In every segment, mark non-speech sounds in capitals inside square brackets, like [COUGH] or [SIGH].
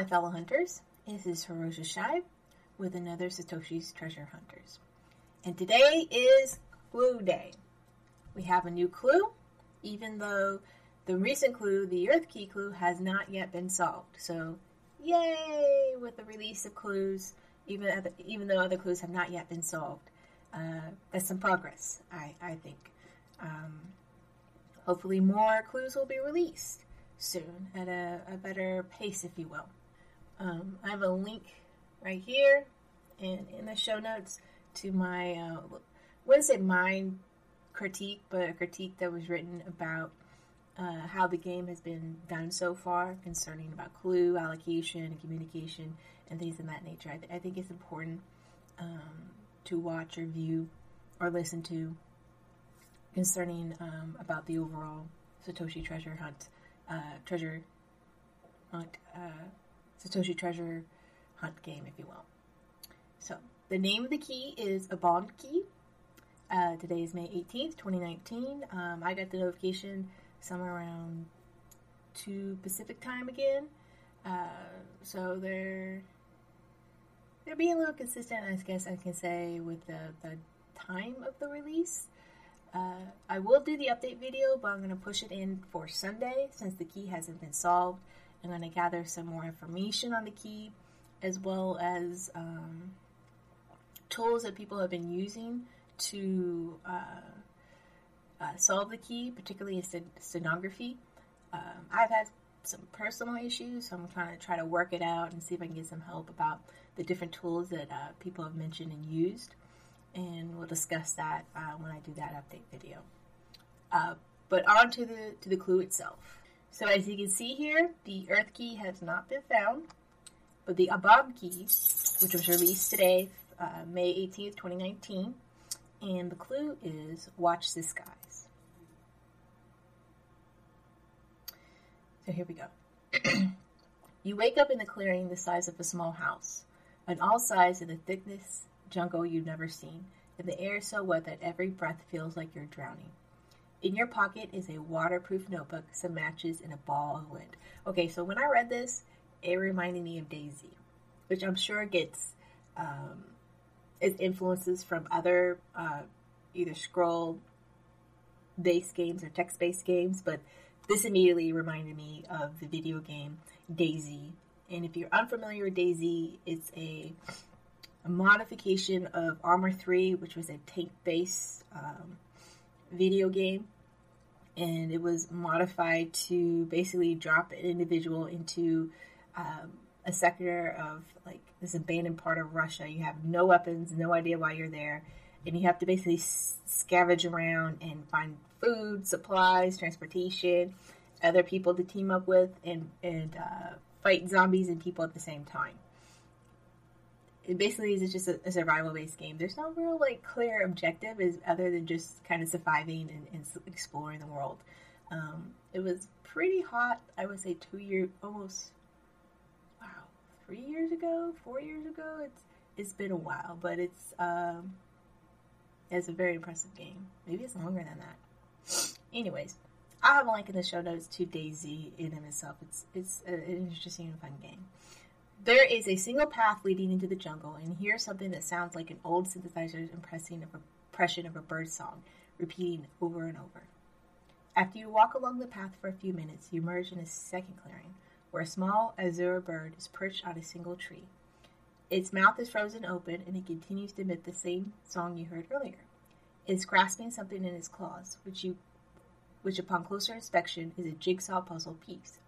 My fellow hunters. This is Hiroshi Shy with another Satoshi's Treasure Hunters. And today is Clue Day. We have a new clue, even though the recent clue, the Earth Key clue, has not yet been solved. So, yay with the release of clues, even other, even though other clues have not yet been solved. Uh, that's some progress, I, I think. Um, hopefully, more clues will be released soon at a, a better pace, if you will. Um, I have a link right here and in the show notes to my, uh, I wouldn't my critique, but a critique that was written about uh, how the game has been done so far concerning about clue allocation and communication and things of that nature. I, th- I think it's important um, to watch or view or listen to concerning um, about the overall Satoshi treasure hunt uh, treasure hunt, uh, Satoshi treasure hunt game, if you will. So the name of the key is Audubon key. Uh, today is May 18th, 2019. Um, I got the notification somewhere around 2 Pacific time again. Uh, so they're they're being a little consistent, I guess I can say, with the, the time of the release. Uh, I will do the update video, but I'm going to push it in for Sunday since the key hasn't been solved. I'm going to gather some more information on the key as well as um, tools that people have been using to uh, uh, solve the key, particularly in st- stenography. Um, I've had some personal issues, so I'm trying to try to work it out and see if I can get some help about the different tools that uh, people have mentioned and used and we'll discuss that uh, when I do that update video. Uh, but on to the to the clue itself. So as you can see here, the Earth key has not been found, but the Audubon key, which was released today, uh, May 18th, 2019, and the clue is watch the skies. So here we go. [CLEARS THROAT] you wake up in the clearing the size of a small house, on all sides of the thickness jungle you've never seen, and the air is so wet that every breath feels like you're drowning. In your pocket is a waterproof notebook, some matches, and a ball of lint. Okay, so when I read this, it reminded me of DayZ, which I'm sure gets um, its influences from other uh, either scroll based games or text based games, but this immediately reminded me of the video game DayZ. And if you're unfamiliar with DayZ, it's a a modification of Arma 3, which was a tank based um, video game. And it was modified to basically drop an individual into um, a sector of like this abandoned part of Russia. You have no weapons, no idea why you're there, and you have to basically scavenge around and find food, supplies, transportation, other people to team up with, and and uh, fight zombies and people at the same time it basically is just a, a survival based game. There's no real like clear objective is other than just kind of surviving and, and exploring the world. Um, it was pretty hot. I would say two years, almost wow, three years ago, four years ago. It's it's been a while, but it's um, it's a very impressive game. Maybe it's longer than that. Anyways, I'll have a link in the show notes to DayZ in and itself. It's it's an interesting and fun game. There is a single path leading into the jungle, and here's something that sounds like an old synthesizer's impressing of impression of a bird song, repeating over and over. After you walk along the path for a few minutes, you emerge in a second clearing, where a small azure bird is perched on a single tree. Its mouth is frozen open, and it continues to emit the same song you heard earlier. It is grasping something in its claws, which you, which upon closer inspection is a jigsaw puzzle piece.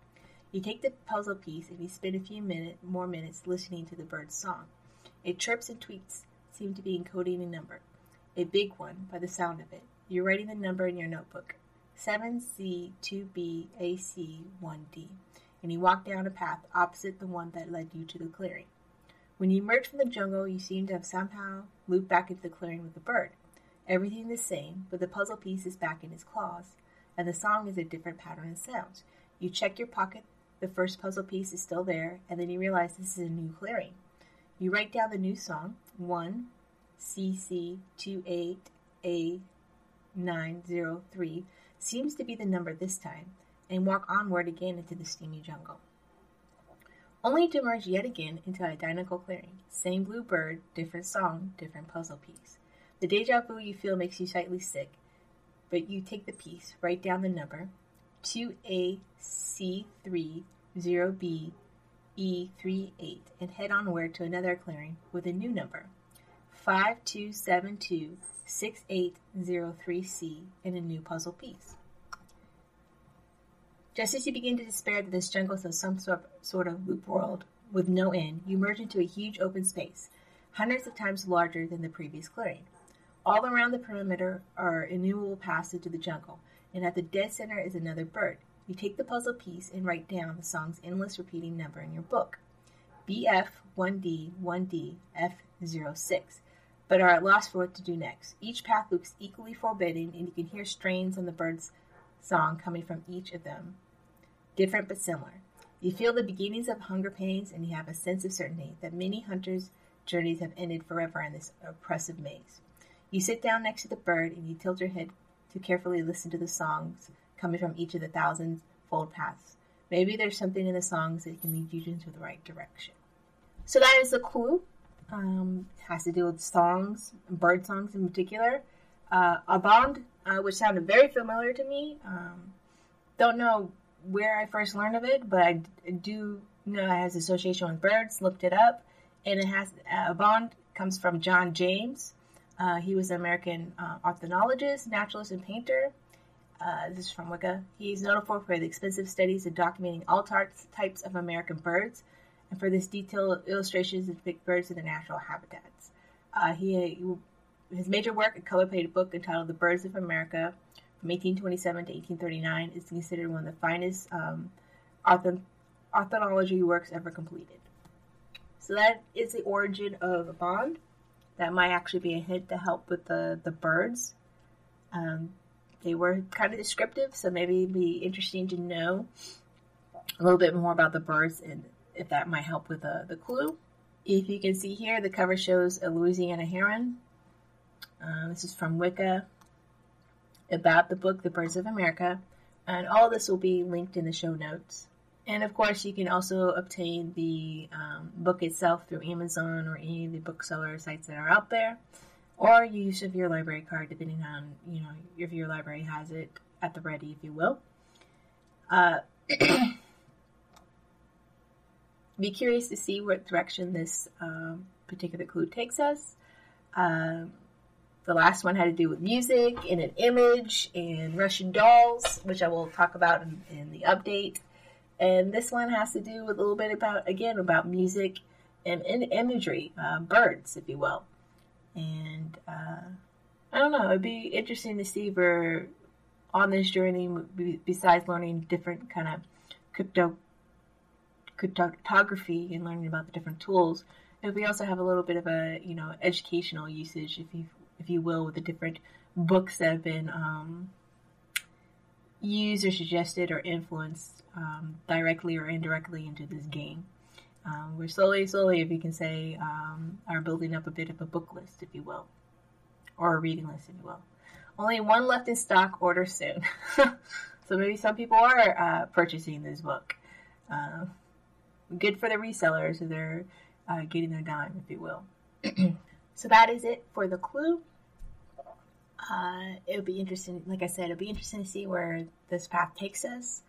You take the puzzle piece and you spend a few minute, more minutes listening to the bird's song. It chirps and tweets, seem to be encoding a number. A big one by the sound of it. You're writing the number in your notebook 7C2BAC1D, and you walk down a path opposite the one that led you to the clearing. When you emerge from the jungle, you seem to have somehow looped back into the clearing with the bird. Everything the same, but the puzzle piece is back in its claws, and the song is a different pattern and sound. You check your pocket the first puzzle piece is still there, and then you realize this is a new clearing. You write down the new song, 1 CC28A903, seems to be the number this time, and walk onward again into the steamy jungle. only to emerge yet again into a identical clearing. Same blue bird, different song, different puzzle piece. The deja vu you feel makes you slightly sick, but you take the piece, write down the number 2AC30BE38 and head onward to another clearing with a new number 52726803C and a new puzzle piece. Just as you begin to despair that this jungle is some sort of loop world with no end, you merge into a huge open space, hundreds of times larger than the previous clearing. All around the perimeter are innumerable paths into the jungle, and at the dead center is another bird. You take the puzzle piece and write down the song's endless repeating number in your book BF1D1DF06, but are at loss for what to do next. Each path looks equally forbidding, and you can hear strains on the bird's song coming from each of them, different but similar. You feel the beginnings of hunger pains, and you have a sense of certainty that many hunters' journeys have ended forever in this oppressive maze. You sit down next to the bird, and you tilt your head to carefully listen to the songs coming from each of the thousand fold paths. Maybe there's something in the songs that can lead you into the right direction. So that is the clue. Um, has to do with songs, bird songs in particular. Uh, Audubon uh, which sounded very familiar to me. Um, don't know where I first learned of it, but I do know it has association with birds. Looked it up, and it has uh, bond comes from John James. Uh, he was an American uh, ornithologist, naturalist, and painter. Uh, this is from Wicca. He's notable for the expensive studies of documenting all types of American birds, and for this detailed illustrations of depict birds in their natural habitats. Uh, he his major work, a color-plated book entitled "The Birds of America" from 1827 to 1839, is considered one of the finest um, ornithology works ever completed. So that is the origin of Audubon. That might actually be a hint to help with the the birds. Um, they were kind of descriptive, so maybe it'd be interesting to know a little bit more about the birds and if that might help with the, the clue. If you can see here, the cover shows a Louisiana heron uh, this is from Wicca about the book The Birds of America. And all this will be linked in the show notes. And of course, you can also obtain the um, book itself through Amazon or any of the bookseller sites that are out there, or use of your library card, depending on you know if your library has it at the ready, if you will. Uh, [COUGHS] be curious to see what direction this um, particular clue takes us. Um, the last one had to do with music and an image and Russian dolls, which I will talk about in, in the update. And this one has to do with a little bit about, again, about music and, and imagery, uh, birds, if you will. And uh, I don't know, it'd be interesting to see if we're on this journey, besides learning different kind of crypto cryptography and learning about the different tools, if we also have a little bit of a you know educational usage, if you if you will, with the different books that have been um, used or suggested or influenced um, directly or indirectly into this game. Um, we're slowly, slowly, if you can say, um, are building up a bit of a book list, if you will, or a reading list, if you will. Only one left in stock. Order soon. [LAUGHS] so maybe some people are uh, purchasing this book. Uh, good for the resellers they're uh, getting their dime, if you will. [CLEARS THROAT] so that is it for the clue. Uh, it'll be interesting. Like I said, it'll be interesting to see where this path takes us.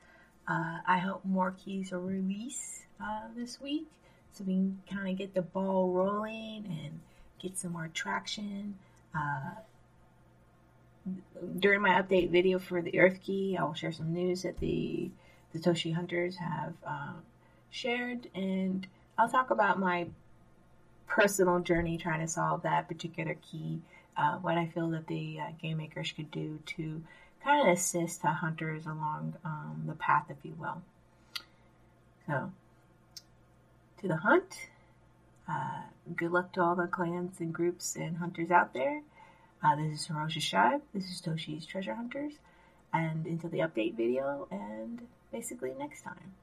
Uh, I hope more keys are released uh, this week so we can kind of get the ball rolling and get some more traction. Uh, during my update video for the Earth Key, I will share some news that the the Toshi Hunters have um, shared, and I'll talk about my personal journey trying to solve that particular key uh, what I feel that the uh, game makers could do to kind of assist the hunters along um, the path, if you will. So, to the hunt. Uh, good luck to all the clans and groups and hunters out there. Uh, this is Ferocious Shive. This is Toshi's Treasure Hunters. And until the update video, and basically next time.